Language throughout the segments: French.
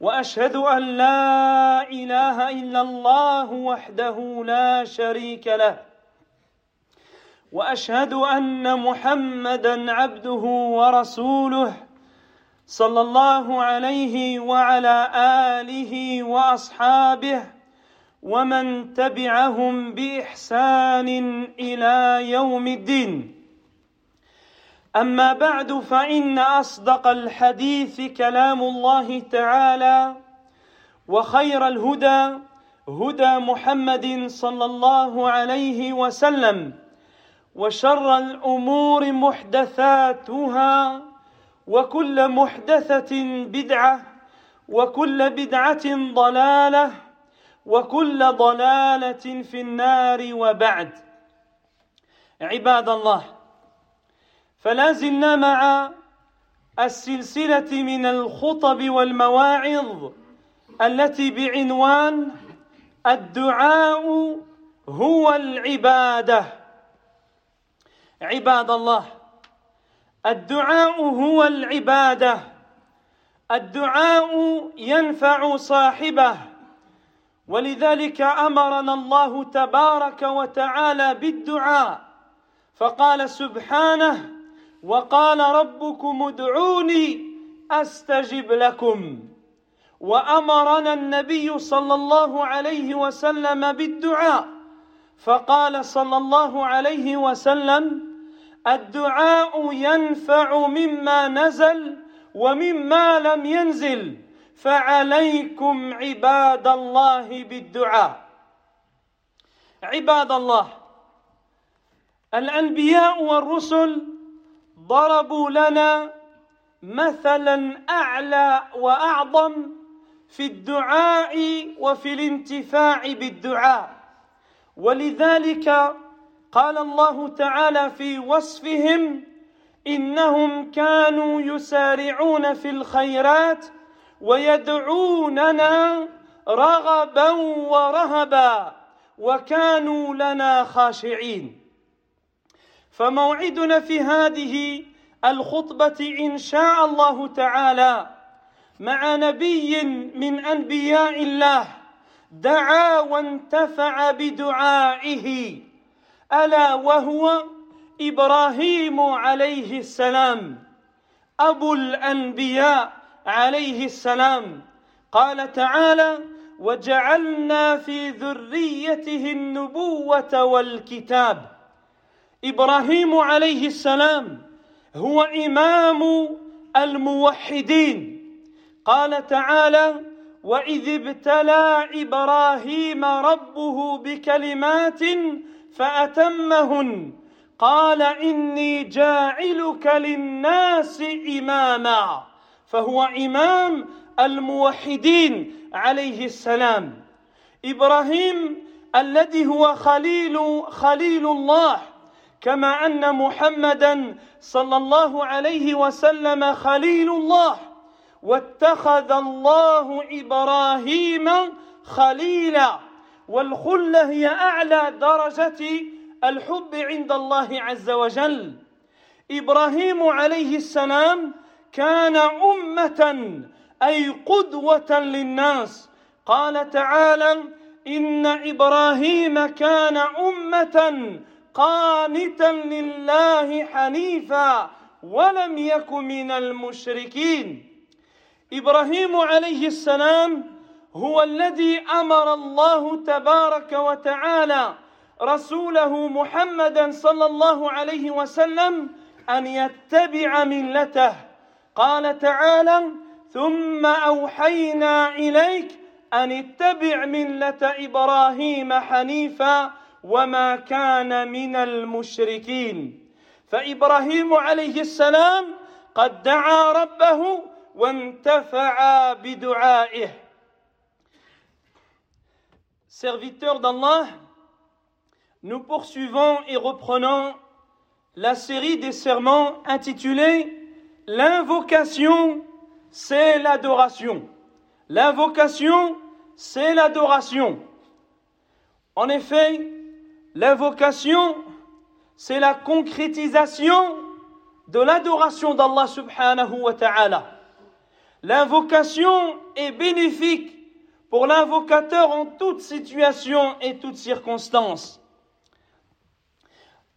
وأشهد أن لا إله إلا الله وحده لا شريك له. وأشهد أن محمدا عبده ورسوله صلى الله عليه وعلى آله وأصحابه ومن تبعهم بإحسان إلى يوم الدين. أما بعد فإن أصدق الحديث كلام الله تعالى وخير الهدى هدى محمد صلى الله عليه وسلم وشر الأمور محدثاتها وكل محدثة بدعة وكل بدعة ضلالة وكل ضلالة في النار وبعد. عباد الله فلا زلنا مع السلسلة من الخطب والمواعظ التي بعنوان الدعاء هو العبادة. عباد الله الدعاء هو العبادة. الدعاء ينفع صاحبه. ولذلك أمرنا الله تبارك وتعالى بالدعاء. فقال سبحانه وقال ربكم ادعوني أستجب لكم. وأمرنا النبي صلى الله عليه وسلم بالدعاء. فقال صلى الله عليه وسلم الدعاء ينفع مما نزل ومما لم ينزل فعليكم عباد الله بالدعاء. عباد الله الأنبياء والرسل ضربوا لنا مثلا أعلى وأعظم في الدعاء وفي الانتفاع بالدعاء. ولذلك قال الله تعالى في وصفهم إنهم كانوا يسارعون في الخيرات ويدعوننا رغبا ورهبا وكانوا لنا خاشعين. فموعدنا في هذه الخطبة إن شاء الله تعالى مع نبي من أنبياء الله دعا وانتفع بدعائه ألا وهو إبراهيم عليه السلام أبو الأنبياء عليه السلام. قال تعالى وجعلنا في ذريته النبوة والكتاب إبراهيم عليه السلام هو إمام الموحدين. قال تعالى وإذ ابتلى إبراهيم ربه بكلمات فأتمهن. قال إني جاعلك للناس إماما فهو إمام الموحدين عليه السلام. إبراهيم الذي هو خليل خليل الله كما أن محمدا صلى الله عليه وسلم خليل الله واتخذ الله إبراهيم خليلا. والخلة هي أعلى درجة الحب عند الله عز وجل. إبراهيم عليه السلام كان أمة أي قدوة للناس. قال تعالى إن إبراهيم كان أمة قانتا لله حنيفا ولم يك من المشركين. إبراهيم عليه السلام هو الذي أمر الله تبارك وتعالى رسوله محمدا صلى الله عليه وسلم أن يتبع ملته. قال تعالى ثم أوحينا إليك أن اتبع ملة إبراهيم حنيفا وما كان من المشركين فابراهيم عليه السلام قد دعا ربه وانتفع بدعائه serviteurs d'Allah, nous poursuivons et reprenons la série des serments intitulée L'invocation, c'est l'adoration. L'invocation, c'est l'adoration. En effet, l'invocation, c'est la concrétisation de l'adoration d'Allah subhanahu wa ta'ala. L'invocation est bénéfique pour l'invocateur en toute situation et toute circonstance.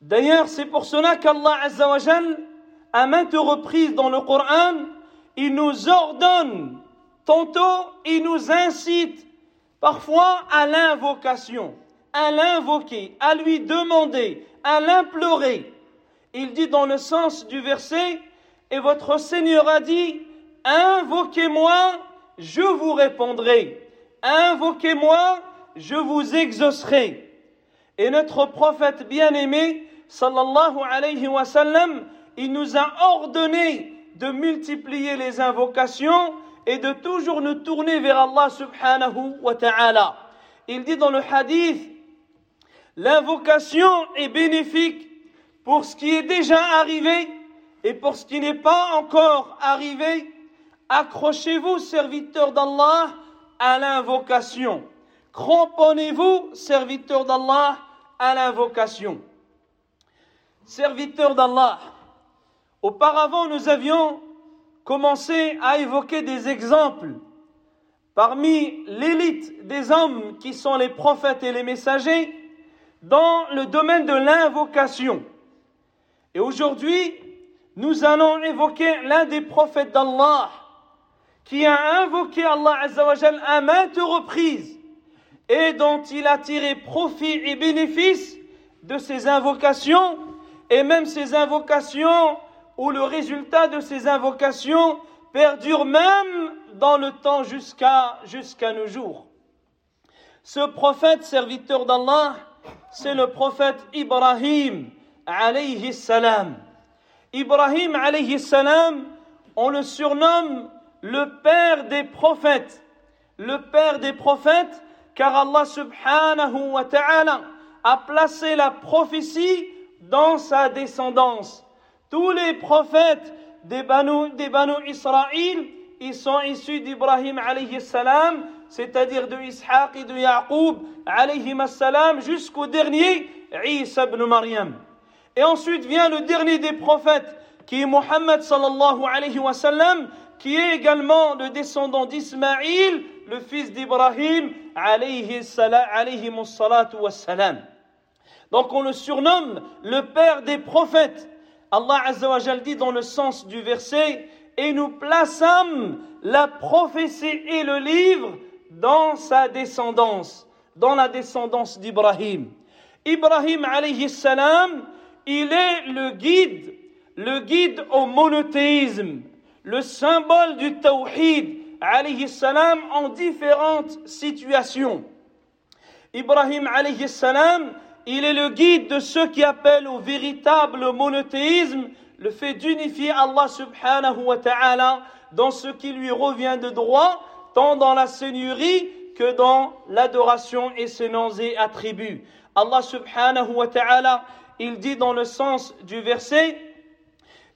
D'ailleurs, c'est pour cela qu'Allah Azzawajal, à maintes reprises dans le Coran, il nous ordonne, tantôt il nous incite parfois à l'invocation, à l'invoquer, à lui demander, à l'implorer. Il dit dans le sens du verset, et votre Seigneur a dit, invoquez-moi, je vous répondrai. Invoquez-moi, je vous exaucerai. Et notre prophète bien-aimé, sallallahu alayhi wa sallam, il nous a ordonné de multiplier les invocations et de toujours nous tourner vers Allah subhanahu wa ta'ala. Il dit dans le hadith, l'invocation est bénéfique pour ce qui est déjà arrivé et pour ce qui n'est pas encore arrivé. Accrochez-vous, serviteurs d'Allah, à l'invocation. Cramponnez-vous, serviteurs d'Allah, à l'invocation. Serviteurs d'Allah, auparavant nous avions commencé à évoquer des exemples parmi l'élite des hommes qui sont les prophètes et les messagers dans le domaine de l'invocation. Et aujourd'hui, nous allons évoquer l'un des prophètes d'Allah qui a invoqué Allah Azzawajal à maintes reprises et dont il a tiré profit et bénéfice de ses invocations et même ces invocations où le résultat de ces invocations perdure même dans le temps jusqu'à jusqu'à nos jours. Ce prophète serviteur d'Allah, c'est le prophète Ibrahim alayhi salam. Ibrahim alayhi salam, on le surnomme le père des prophètes. Le père des prophètes, car Allah subhanahu wa ta'ala a placé la prophétie dans sa descendance. Tous les prophètes des Banu, des Banu Israël, ils sont issus d'Ibrahim alayhi salam, c'est-à-dire de Ishaq et de Yaqub alayhi salam, jusqu'au dernier, Isa ibn Maryam. Et ensuite vient le dernier des prophètes, qui est Muhammad sallallahu alayhi wa sallam, qui est également le descendant d'Ismaïl, le fils d'Ibrahim, alayhi. Donc on le surnomme le père des prophètes. Allah Azzawajal dit dans le sens du verset, et nous plaçâmes la prophétie et le livre dans sa descendance, dans la descendance d'Ibrahim. Ibrahim alayhi salam, il est le guide, le guide au monothéisme, le symbole du tawhid alayhi salam en différentes situations. Ibrahim alayhi salam, il est le guide de ceux qui appellent au véritable monothéisme, le fait d'unifier Allah subhanahu wa ta'ala dans ce qui lui revient de droit, dans la seigneurie que dans l'adoration et ses noms et attributs. Allah subhanahu wa ta'ala, il dit dans le sens du verset,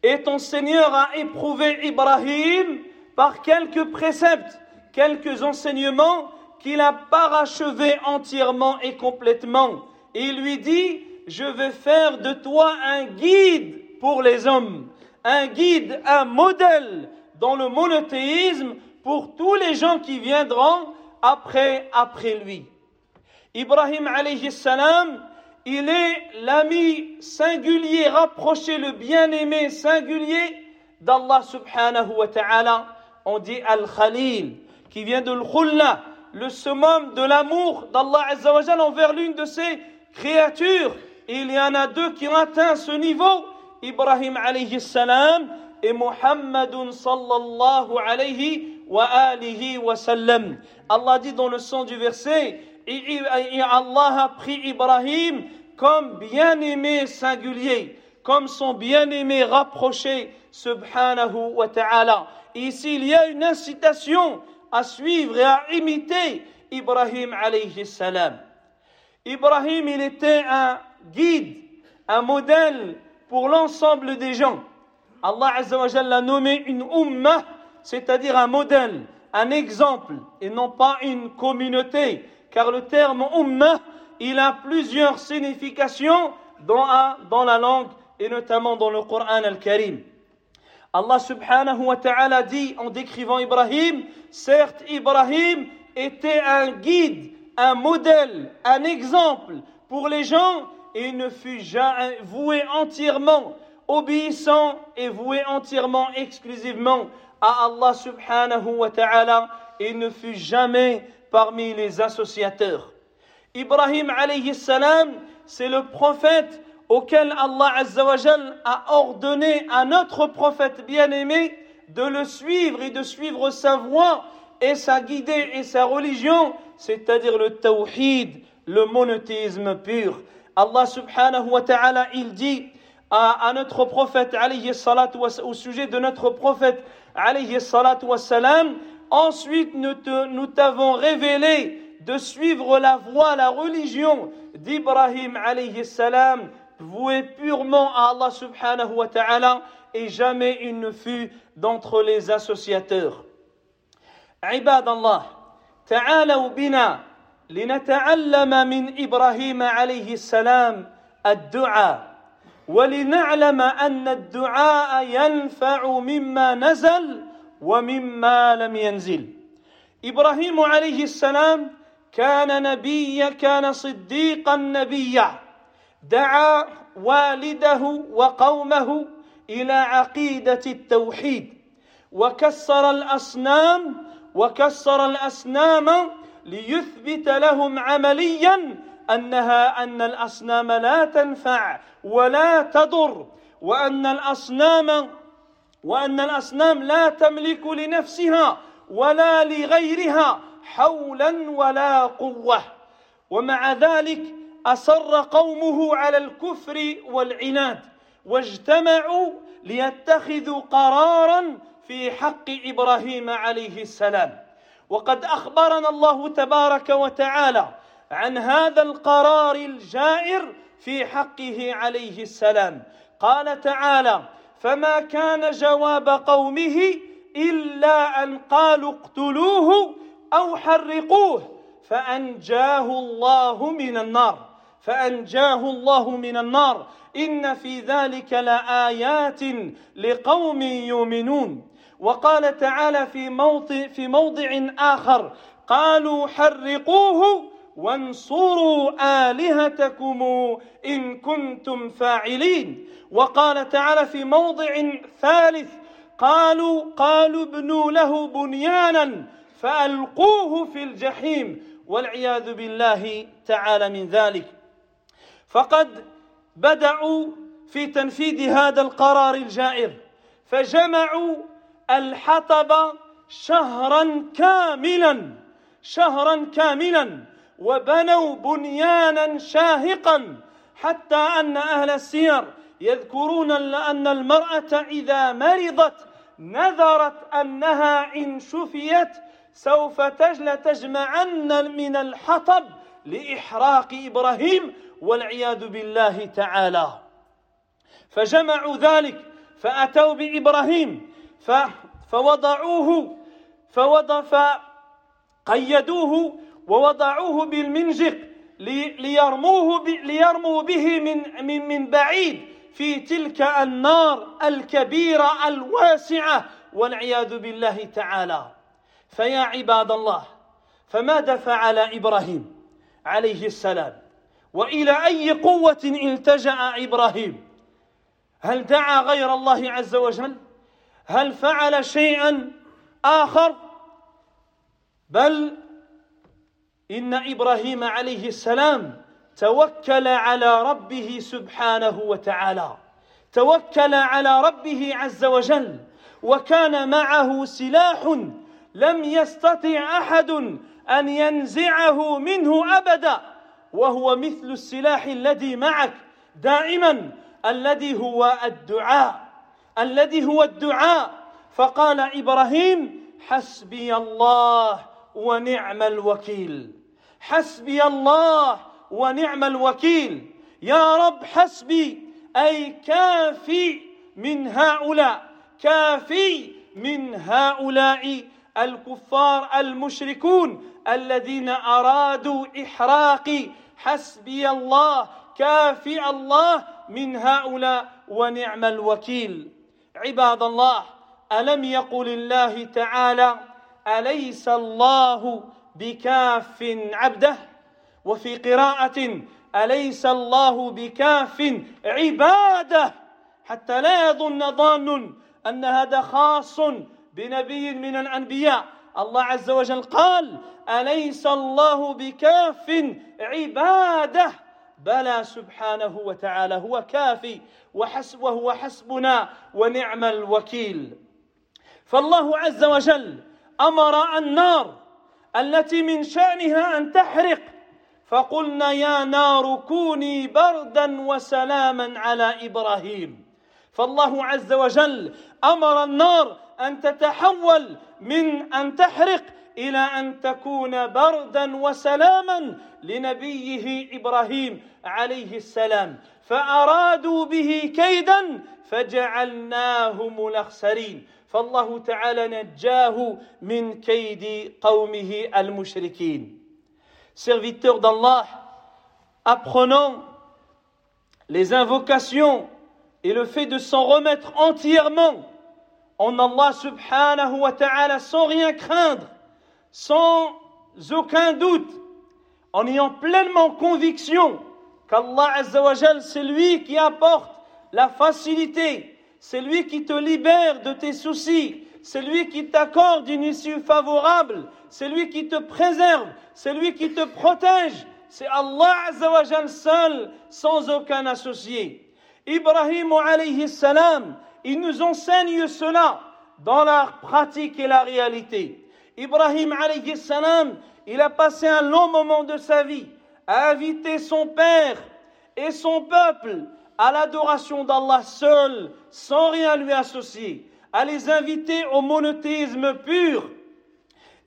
et ton Seigneur a éprouvé Ibrahim par quelques préceptes, quelques enseignements qu'il a parachevé entièrement et complètement. Il lui dit, je vais faire de toi un guide pour les hommes, un guide, un modèle dans le monothéisme pour tous les gens qui viendront après, après lui. Ibrahim alayhi salam, il est l'ami singulier, rapproché, le bien-aimé singulier d'Allah subhanahu wa ta'ala. On dit Al-Khalil, qui vient de l'Khulla, le summum de l'amour d'Allah azawajal envers l'une de ses créatures. Il y en a deux qui ont atteint ce niveau, Ibrahim alayhi salam et Muhammadun sallallahu alayhi wa alihi wa sallam. Allah dit dans le sens du verset, et, Allah a pris Ibrahim comme bien-aimé singulier, comme son bien-aimé rapproché, subhanahu wa ta'ala. Ici, il y a une incitation à suivre et à imiter Ibrahim alayhi salam. Ibrahim, il était un guide, un modèle pour l'ensemble des gens. Allah Azza l'a nommé une ummah, c'est-à-dire un modèle, un exemple, et non pas une communauté. Car le terme ummah, il a plusieurs significations dans, dans la langue et notamment dans le Coran al-Karim. Allah subhanahu wa ta'ala dit en décrivant Ibrahim, certes Ibrahim était un guide, un modèle, un exemple pour les gens et ne fut jamais voué entièrement, obéissant et voué entièrement, exclusivement à Allah subhanahu wa ta'ala et ne fut jamais parmi les associateurs. Ibrahim alayhi salam, c'est le prophète auquel Allah Azzawajal a ordonné à notre prophète bien-aimé de le suivre et de suivre sa voie et sa guidée et sa religion, c'est-à-dire le tawhid, le monothéisme pur. Allah subhanahu wa ta'ala, il dit à, notre prophète alayhi salatu au sujet de notre prophète alayhi salatu salam, ensuite nous t'avons révélé de suivre la voie, la religion d'Ibrahim alayhi salam, voué purement à Allah subhanahu wa ta'ala, et jamais il ne fut d'entre les associateurs. عباد الله تعالوا بنا لنتعلم من ابراهيم عليه السلام الدعاء ولنعلم أن الدعاء ينفع مما نزل ومما لم ينزل. إبراهيم عليه السلام كان نبيا كان صديقا نبيا. دعا والده وقومه إلى عقيدة التوحيد. وكسر الأصنام وكسر الأصنام ليثبت لهم عمليا أنها أن الأصنام لا تنفع. ولا تضر وأن الأصنام وأن الأصنام لا تملك لنفسها ولا لغيرها حولا ولا قوة. ومع ذلك أصر قومه على الكفر والعناد واجتمعوا ليتخذوا قرارا في حق إبراهيم عليه السلام. وقد أخبرنا الله تبارك وتعالى عن هذا القرار الجائر في حقه عليه السلام. قال تعالى فما كان جواب قومه إلا أن قالوا اقتلوه أو حرقوه فأنجاه الله من النار. فأنجاه الله من النار. إن في ذلك لآيات لقوم يؤمنون. وقال تعالى في موضع, في موضع آخر قالوا حرقوه وانصروا آلهتكم إن كنتم فاعلين. وقال تعالى في موضع ثالث قالوا قالوا ابنوا له بنيانا فألقوه في الجحيم. والعياذ بالله تعالى من ذلك. فقد بدأوا في تنفيذ هذا القرار الجائر فجمعوا الحطب شهرا كاملا شهرا كاملا. وبنوا بنيانا شاهقا حتى أن أهل السير يذكرون ان المرأة إذا مرضت نذرت أنها إن شفيت سوف تجل تجمعن من الحطب لإحراق إبراهيم والعياذ بالله تعالى. فجمعوا ذلك فأتوا بإبراهيم فوضعوه فوضع فقيدوه ووضعوه بالمنجق ليرموه ليرموا به من من من بعيد في تلك النار الكبيرة الواسعة. والعياذ بالله تعالى. فيا عباد الله فماذا فعل إبراهيم عليه السلام؟ وإلى أي قوة التجأ إبراهيم؟ هل دعا غير الله عز وجل؟ هل فعل شيئا آخر؟ بل إن إبراهيم عليه السلام توكل على ربه سبحانه وتعالى. توكل على ربه عز وجل وكان معه سلاح لم يستطع أحد أن ينزعه منه أبدا وهو مثل السلاح الذي معك دائما الذي هو الدعاء. الذي هو الدعاء. فقال إبراهيم حسبي الله ونعم الوكيل. حسبي الله ونعم الوكيل. يا رب حسبي أي كافي من هؤلاء كافي من هؤلاء الكفار المشركون الذين أرادوا إحراقي. حسبي الله كافي الله من هؤلاء ونعم الوكيل. عباد الله ألم يقل الله تعالى أليس الله بكاف عبده وفي قراءة أليس الله بكاف عباده حتى لا يظن ظان أن هذا خاص بنبي من الأنبياء. الله عز وجل قال أليس الله بكاف عباده؟ بلى سبحانه وتعالى هو كافي وحسب وهو حسبنا ونعم الوكيل. فالله عز وجل أمر النار التي من شأنها أن تحرق. فقلنا يا نار كوني بردا وسلاما على إبراهيم. فالله عز وجل أمر النار أن تتحول من أن تحرق إلى أن تكون بردا وسلاما لنبيه إبراهيم عليه السلام. فأرادوا به كيدا فجعلناهم الأخسرين. فالله تعالى نجاه من كيد قومه المشركين Serviteurs d'Allah, apprenons les invocations et le fait de s'en remettre entièrement en Allah subhanahu wa ta'ala sans rien craindre, sans aucun doute, en ayant pleinement conviction qu'Allah Azzawajal, c'est lui qui apporte la facilité, c'est lui qui te libère de tes soucis, c'est lui qui t'accorde une issue favorable, c'est lui qui te préserve, c'est lui qui te protège, c'est Allah seul, sans aucun associé. Ibrahim alayhi salam, il nous enseigne cela dans la pratique et la réalité. Ibrahim alayhi salam, il a passé un long moment de sa vie à inviter son père et son peuple à l'adoration d'Allah seul, sans rien lui associer, à les inviter au monothéisme pur.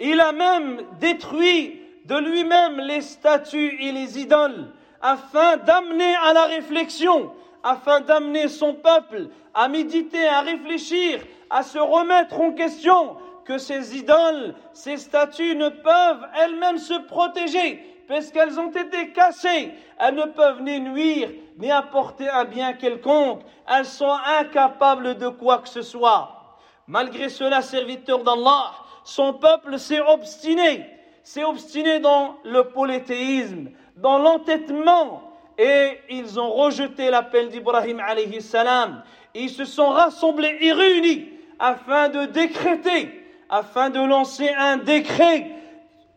Il a même détruit de lui-même les statues et les idoles afin d'amener à la réflexion, afin d'amener son peuple à méditer, à réfléchir, à se remettre en question que ces idoles, ces statues ne peuvent elles-mêmes se protéger puisqu'elles ont été cassées. Elles ne peuvent ni nuire, ni apporter un bien quelconque. Elles sont incapables de quoi que ce soit. Malgré cela, serviteur d'Allah, son peuple s'est obstiné, s'est obstiné dans le polythéisme, dans l'entêtement, et ils ont rejeté l'appel d'Ibrahim alayhi salam. Ils se sont rassemblés et réunis afin de décréter, afin de lancer un décret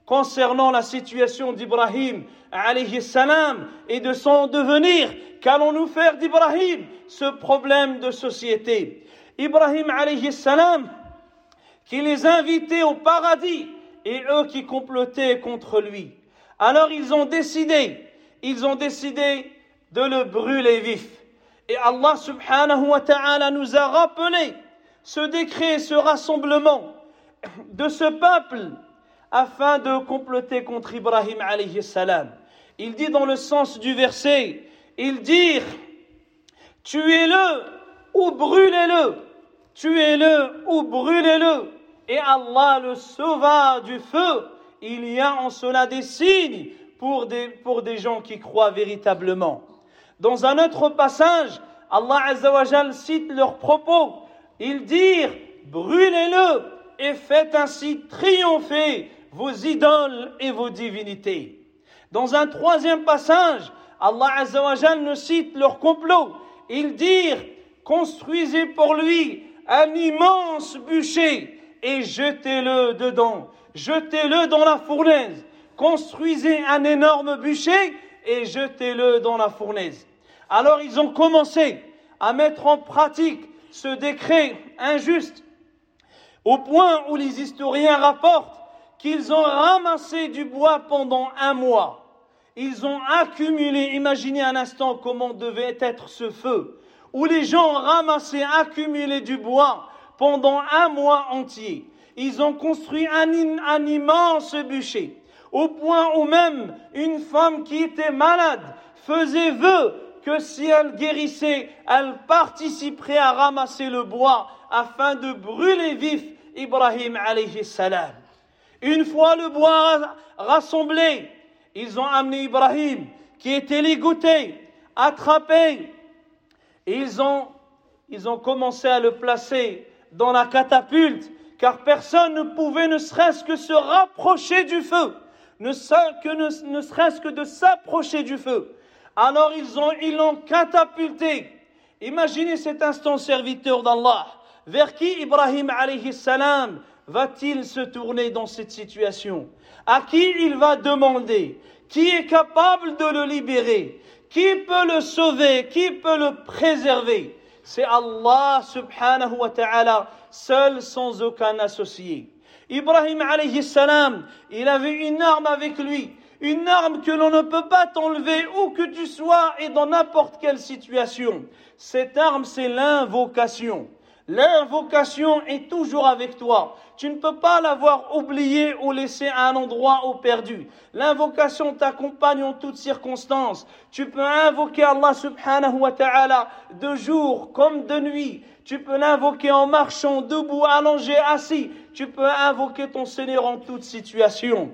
concernant la situation d'Ibrahim salam et de son devenir. Qu'allons-nous faire d'Ibrahim Ce problème de société? Ibrahim alayhi salam qui les invitait au paradis et eux qui complotaient contre lui. Alors ils ont décidé, ils ont décidé de le brûler vif. Et Allah subhanahu wa ta'ala nous a rappelé ce décret, ce rassemblement de ce peuple afin de comploter contre Ibrahim alayhi salam. Il dit dans le sens du verset, il dit tuez-le ou brûlez-le, tuez-le ou brûlez-le, et Allah le sauva du feu. Il y a en cela des signes pour des, pour des gens qui croient véritablement. Dans un autre passage, Allah Azzawajal cite leurs propos. Ils dirent, brûlez-le et faites ainsi triompher vos idoles et vos divinités. Dans un troisième passage, Allah Azzawajal nous cite leur complot. Ils dirent, construisez pour lui un immense bûcher et jetez-le dedans. Jetez-le dans la fournaise. Construisez un énorme bûcher et jetez-le dans la fournaise. Alors ils ont commencé à mettre en pratique ce décret injuste au point où les historiens rapportent qu'ils ont ramassé du bois pendant un mois. Ils ont accumulé, imaginez un instant comment devait être ce feu, où les gens ramassaient, accumulaient du bois pendant un mois entier. ils ont construit un, un immense bûcher, au point où même une femme qui était malade faisait vœu que si elle guérissait, elle participerait à ramasser le bois afin de brûler vif Ibrahim alayhi salam. Une fois le bois rassemblé, ils ont amené Ibrahim qui était ligoté, attrapé. Et ils ont, ils ont commencé à le placer dans la catapulte, car personne ne pouvait ne serait-ce que se rapprocher du feu, ne, serait-ce que de s'approcher du feu. Alors ils ils l'ont catapulté. Imaginez cet instant serviteur d'Allah. Vers qui Ibrahim alayhi salam va-t-il se tourner dans cette situation? À qui il va demander? Qui est capable de le libérer? Qui peut le sauver? Qui peut le préserver? C'est Allah subhanahu wa ta'ala, seul sans aucun associé. Ibrahim alayhi salam, il avait une arme avec lui une arme que l'on ne peut pas t'enlever où que tu sois et dans n'importe quelle situation. Cette arme, c'est l'invocation. L'invocation est toujours avec toi. Tu ne peux pas l'avoir oubliée ou laissée à un endroit ou perdu. L'invocation t'accompagne en toutes circonstances. Tu peux invoquer Allah subhanahu wa ta'ala de jour comme de nuit. Tu peux l'invoquer en marchant, debout, allongé, assis. Tu peux invoquer ton Seigneur en toute situation.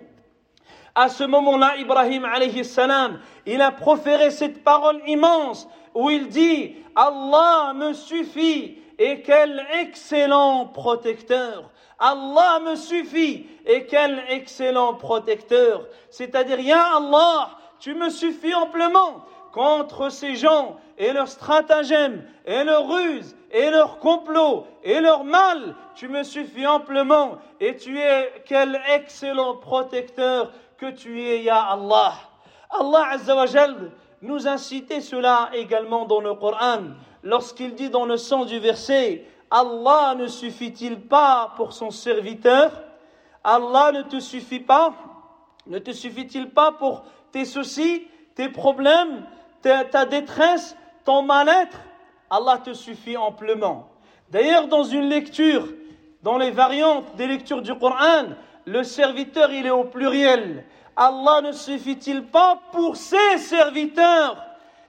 À ce moment-là, Ibrahim alayhi salam, il a proféré cette parole immense où il dit Allah me suffit et quel excellent protecteur. Allah me suffit et quel excellent protecteur. C'est-à-dire, Ya Allah, tu me suffis amplement contre ces gens et leurs stratagèmes et leurs ruses et leurs complots et leur mal. Tu me suffis amplement et tu es quel excellent protecteur que tu es, Ya Allah. Allah Azzawajal nous incitait cela également dans le Coran, lorsqu'il dit dans le sens du verset, Allah ne suffit-il pas pour son serviteur? Allah ne te suffit pas? Ne te suffit-il pas pour tes soucis, tes problèmes, ta, ta détresse, ton mal-être? Allah te suffit amplement. D'ailleurs, dans une lecture, dans les variantes des lectures du Coran, le serviteur, il est au pluriel. Allah ne suffit-il pas pour ses serviteurs?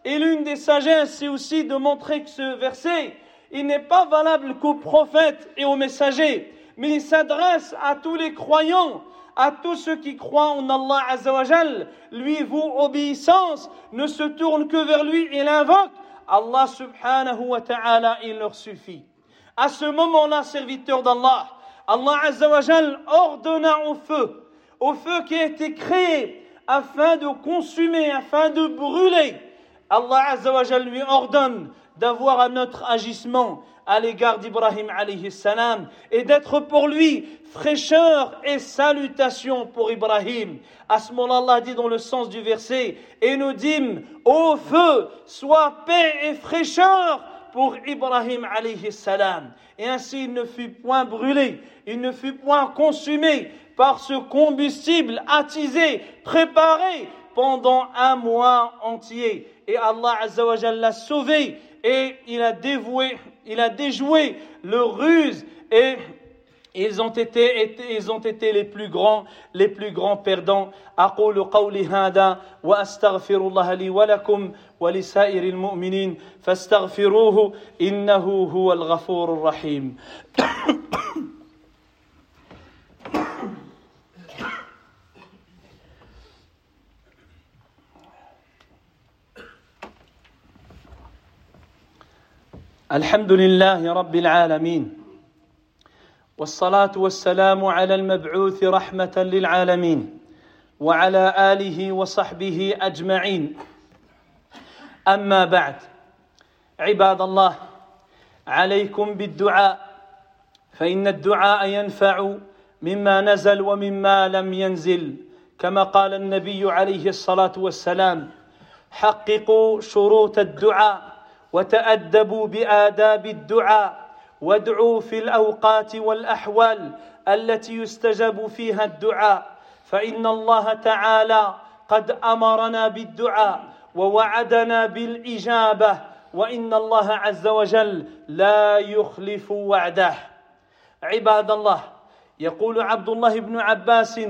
Et l'une des sagesses, c'est aussi de montrer que ce verset, il n'est pas valable qu'aux prophètes et aux messagers, mais il s'adresse à tous les croyants, à tous ceux qui croient en Allah Azzawajal. Lui vous obéissance, ne se tourne que vers lui et l'invoque. Allah subhanahu wa ta'ala, il leur suffit. À ce moment-là, serviteur d'Allah, Allah Azzawajal ordonna au feu, au feu qui a été créé afin de consumer, afin de brûler. Allah Azzawajal lui ordonne d'avoir un autre agissement à l'égard d'Ibrahim alayhi salam et d'être pour lui fraîcheur et salutation pour Ibrahim. À ce moment-là, Allah dit dans le sens du verset, et nous dîmes, au feu, soit paix et fraîcheur pour Ibrahim alayhi salam. Et ainsi il ne fut point brûlé, il ne fut point consumé par ce combustible attisé, préparé pendant un mois entier Et Allah Azzawajal l'a sauvé et il a dévoué, il a déjoué le ruse et ils ont été, ils ont été les plus grands, les plus grands perdants. أقول قولي هذا وأستغفر الله لي ولكم ولسائر المؤمنين فاستغفروه إنه هو الغفور الرحيم. الحمد لله رب العالمين والصلاة والسلام على المبعوث رحمة للعالمين وعلى آله وصحبه أجمعين. أما بعد عباد الله عليكم بالدعاء فإن الدعاء ينفع مما نزل ومما لم ينزل كما قال النبي عليه الصلاة والسلام حققوا شروط الدعاء. وتأدبوا بآداب الدعاء وادعوا في الأوقات والأحوال التي يستجاب فيها الدعاء. فإن الله تعالى قد أمرنا بالدعاء ووعدنا بالإجابة. وإن الله عز وجل لا يخلف وعده. عباد الله يقول عبد الله بن عباس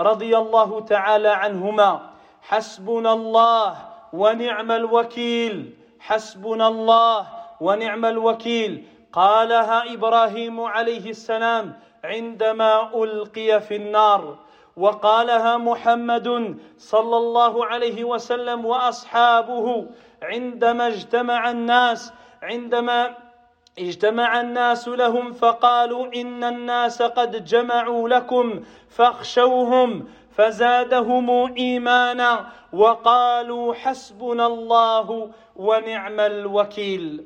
رضي الله تعالى عنهما حسبنا الله ونعم الوكيل. حسبنا الله ونعم الوكيل. قالها إبراهيم عليه السلام عندما ألقي في النار. وقالها محمد صلى الله عليه وسلم وأصحابه عندما اجتمع الناس عندما اجتمع الناس لهم فقالوا إن الناس قد جمعوا لكم فاخشوهم فزادهم إيمانا وقالوا حسبنا الله ونعم الوكيل.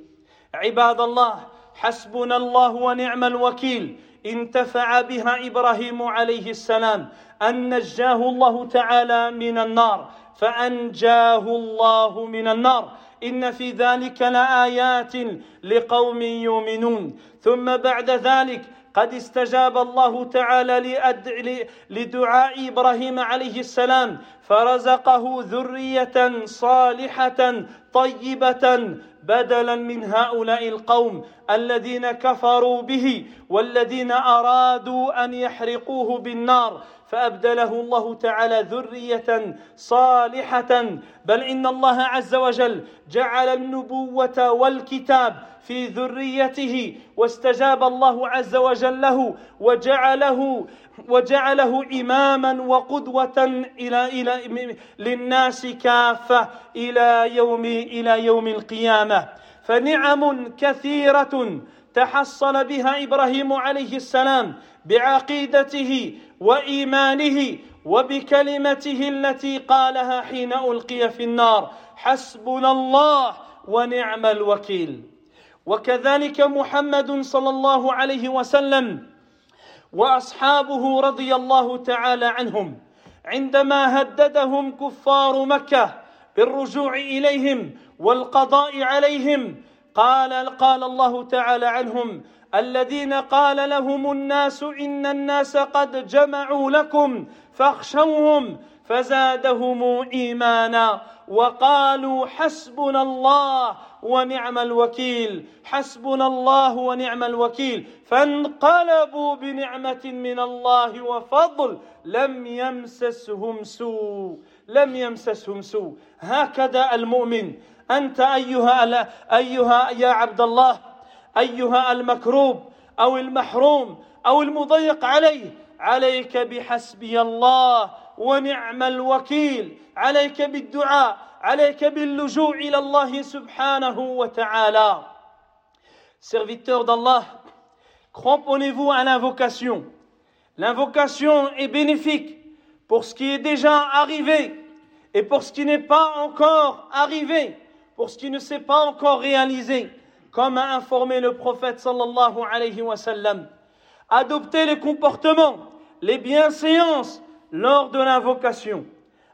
عباد الله حسبنا الله ونعم الوكيل. انتفع بها إبراهيم عليه السلام. ان نجاه الله تعالى من النار فأنجاه الله من النار. إن في ذلك لآيات لقوم يؤمنون. ثم بعد ذلك قد استجاب الله تعالى لدعاء إبراهيم عليه السلام فرزقه ذرية صالحة طيبة بدلا من هؤلاء القوم. الذين كفروا به والذين أرادوا أن يحرقوه بالنار فأبدله الله تعالى ذرية صالحة. بل إن الله عز وجل جعل النبوة والكتاب في ذريته واستجاب الله عز وجل له وجعله وجعله إماما وقدوة إلى إلى للناس كافة إلى يوم إلى يوم القيامة. فنعم كثيرة تحصل بها إبراهيم عليه السلام بعقيدته وإيمانه وبكلمته التي قالها حين ألقي في النار حسبنا الله ونعم الوكيل. وكذلك محمد صلى الله عليه وسلم وأصحابه رضي الله تعالى عنهم عندما هددهم كفار مكة بالرجوع إليهم والقضاء عليهم. قال قال الله تعالى عنهم الذين قال لهم الناس إن الناس قد جمعوا لكم فاخشوهم فزادهم إيمانا وقالوا حسبنا الله ونعم الوكيل حسبنا الله ونعم الوكيل فانقلبوا بنعمة من الله وفضل لم يمسسهم سوء لم يمسسهم سوء. هكذا المؤمن أنت أيها أيها يا عبد الله أيها المكروب أو المحروم أو المضيق عليه عليك بحسبي الله ونعم الوكيل عليك بالدعاء عليك باللجوء إلى الله سبحانه وتعالى. Serviteur d'Allah cramponnez-vous à l'invocation. L'invocation est bénéfique pour ce qui est déjà arrivé et pour ce qui n'est pas encore arrivé. Pour ce qui ne s'est pas encore réalisé, comme a informé le prophète sallallahu alayhi wa sallam. Adoptez les comportements, les bienséances lors de l'invocation.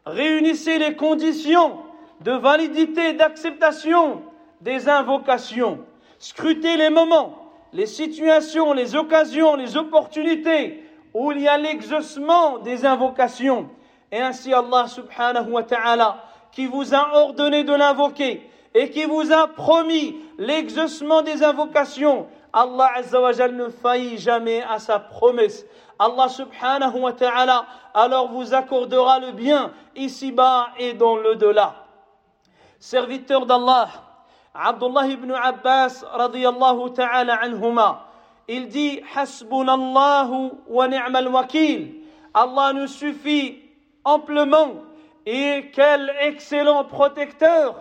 Réunissez les conditions de validité et d'acceptation des invocations. Scrutez les moments, les situations, les occasions, les opportunités où il y a l'exaucement des invocations. Et ainsi Allah subhanahu wa ta'ala, qui vous a ordonné de l'invoquer et qui vous a promis l'exaucement des invocations, Allah azza wa ne faillit jamais à sa promesse. Allah subhanahu wa ta'ala alors vous accordera le bien ici-bas et dans le delà. Serviteur d'Allah, Abdullah ibn Abbas radiyallahu ta'ala anhuma, il dit Hasbunallahu wa ni'mal wakil. Allah nous suffit amplement et quel excellent protecteur.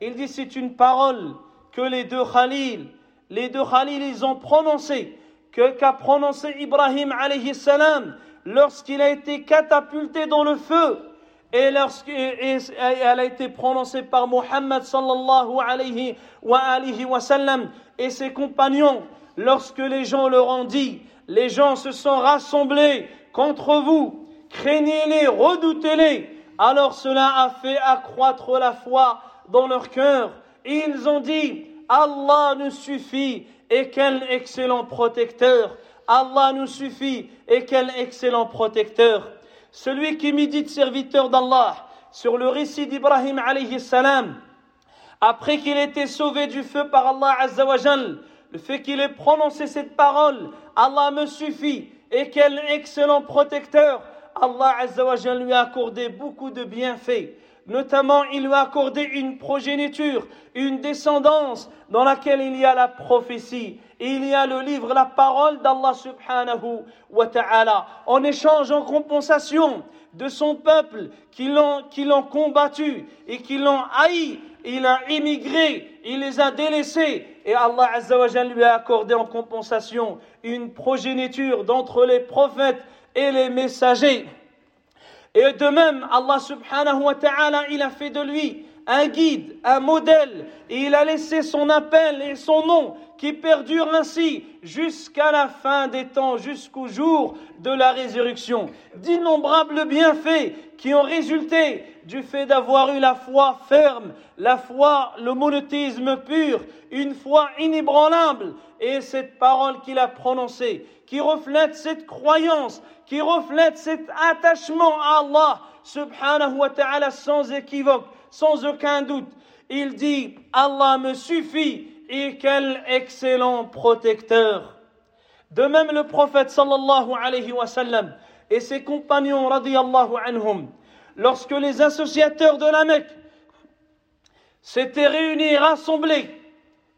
Il dit c'est une parole que les deux Khalil, les deux Khalil ils ont prononcée, que qu'a prononcé Ibrahim alayhi salam lorsqu'il a été catapulté dans le feu et lorsqu'elle a été prononcée par Muhammad sallallahu alayhi wa alihi wa sallam et ses compagnons. Lorsque les gens leur ont dit les gens se sont rassemblés contre vous craignez-les redoutez-les. Alors cela a fait accroître la foi dans leur cœur ils ont dit Allah nous suffit et quel excellent protecteur Allah nous suffit et quel excellent protecteur celui qui médite serviteur d'Allah sur le récit d'Ibrahim alayhi salam, après qu'il ait été sauvé du feu par Allah azawajal, le fait qu'il ait prononcé cette parole, Allah me suffit et quel excellent protecteur. Allah Azzawajal lui a accordé beaucoup de bienfaits. Notamment, il lui a accordé une progéniture, une descendance dans laquelle il y a la prophétie. il y a le livre, la parole d'Allah subhanahu wa ta'ala. En échange, en compensation de son peuple qui l'ont combattu et qui l'ont haï, il a immigré, il les a délaissés. Et Allah Azzawajal lui a accordé en compensation une progéniture d'entre les prophètes et les messagers. Et de même, Allah subhanahu wa ta'ala, il a fait de lui un guide, un modèle, et il a laissé son appel et son nom qui perdure ainsi jusqu'à la fin des temps, jusqu'au jour de la résurrection. D'innombrables bienfaits qui ont résulté du fait d'avoir eu la foi ferme, la foi, le monothéisme pur, une foi inébranlable, et cette parole qu'il a prononcée, qui reflète cette croyance, qui reflète cet attachement à Allah, subhanahu wa ta'ala, sans équivoque, sans aucun doute. Il dit, Allah me suffit et quel excellent protecteur. De même, le prophète sallallahu et ses compagnons anhum, lorsque les associateurs de la Mecque s'étaient réunis, rassemblés,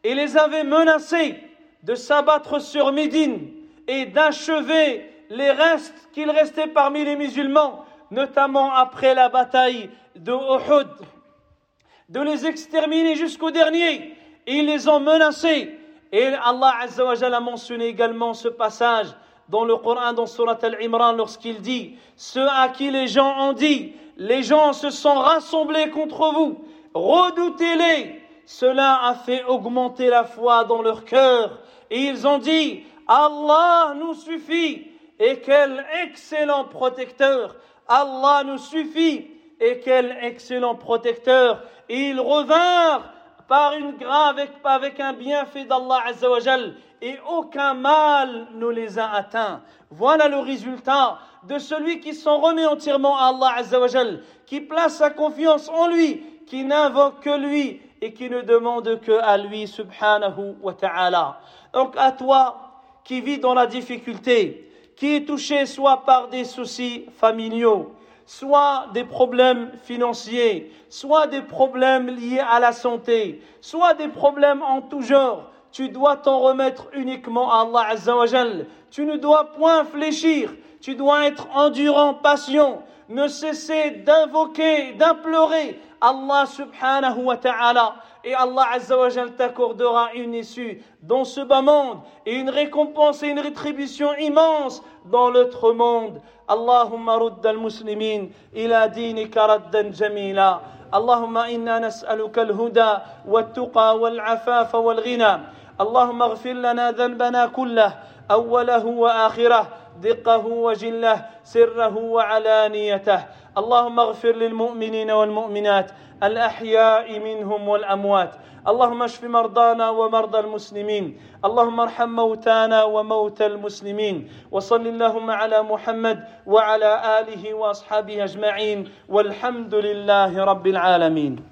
et les avaient menacés de s'abattre sur Médine et d'achever les restes qu'il restait parmi les musulmans, notamment après la bataille de Uhud, de les exterminer jusqu'au dernier, ils les ont menacés. Et Allah a mentionné également ce passage dans le Coran, dans Surat Al-Imran, lorsqu'il dit Ceux à qui les gens ont dit, les gens se sont rassemblés contre vous, redoutez-les. Cela a fait augmenter la foi dans leur cœur. Et ils ont dit Allah nous suffit. Et quel excellent protecteur. Allah nous suffit. Et quel excellent protecteur. Et ils revinrent par une grave, avec, un bienfait d'Allah Azzawajal, et aucun mal ne les a atteints. Voilà le résultat de celui qui s'en remet entièrement à Allah Azzawajal, qui place sa confiance en lui, qui n'invoque que lui et qui ne demande que à lui, subhanahu wa ta'ala. Donc à toi qui vis dans la difficulté, qui est touché soit par des soucis familiaux, soit des problèmes financiers, soit des problèmes liés à la santé, soit des problèmes en tout genre, tu dois t'en remettre uniquement à Allah Azzawajal. Tu ne dois point fléchir, tu dois être endurant, patient, ne cesser d'invoquer, d'implorer Allah subhanahu wa ta'ala. Et Allah Azzawajal t'accordera une issue dans ce bas monde et une récompense et une rétribution immense dans l'autre monde. اللهم رد المسلمين إلى دينك ردا جميلا اللهم أنا نسالك الهدى والتقى والعفاف والغنى اللهم اغفر لنا ذنبنا كله اوله واخره دقه وجله سره وعلانيته اللهم اغفر للمؤمنين والمؤمنات الأحياء منهم والأموات. اللهم اشف مرضانا ومرضى المسلمين. اللهم ارحم موتانا وموتى المسلمين. وصل اللهم على محمد وعلى آله وأصحابه أجمعين. والحمد لله رب العالمين.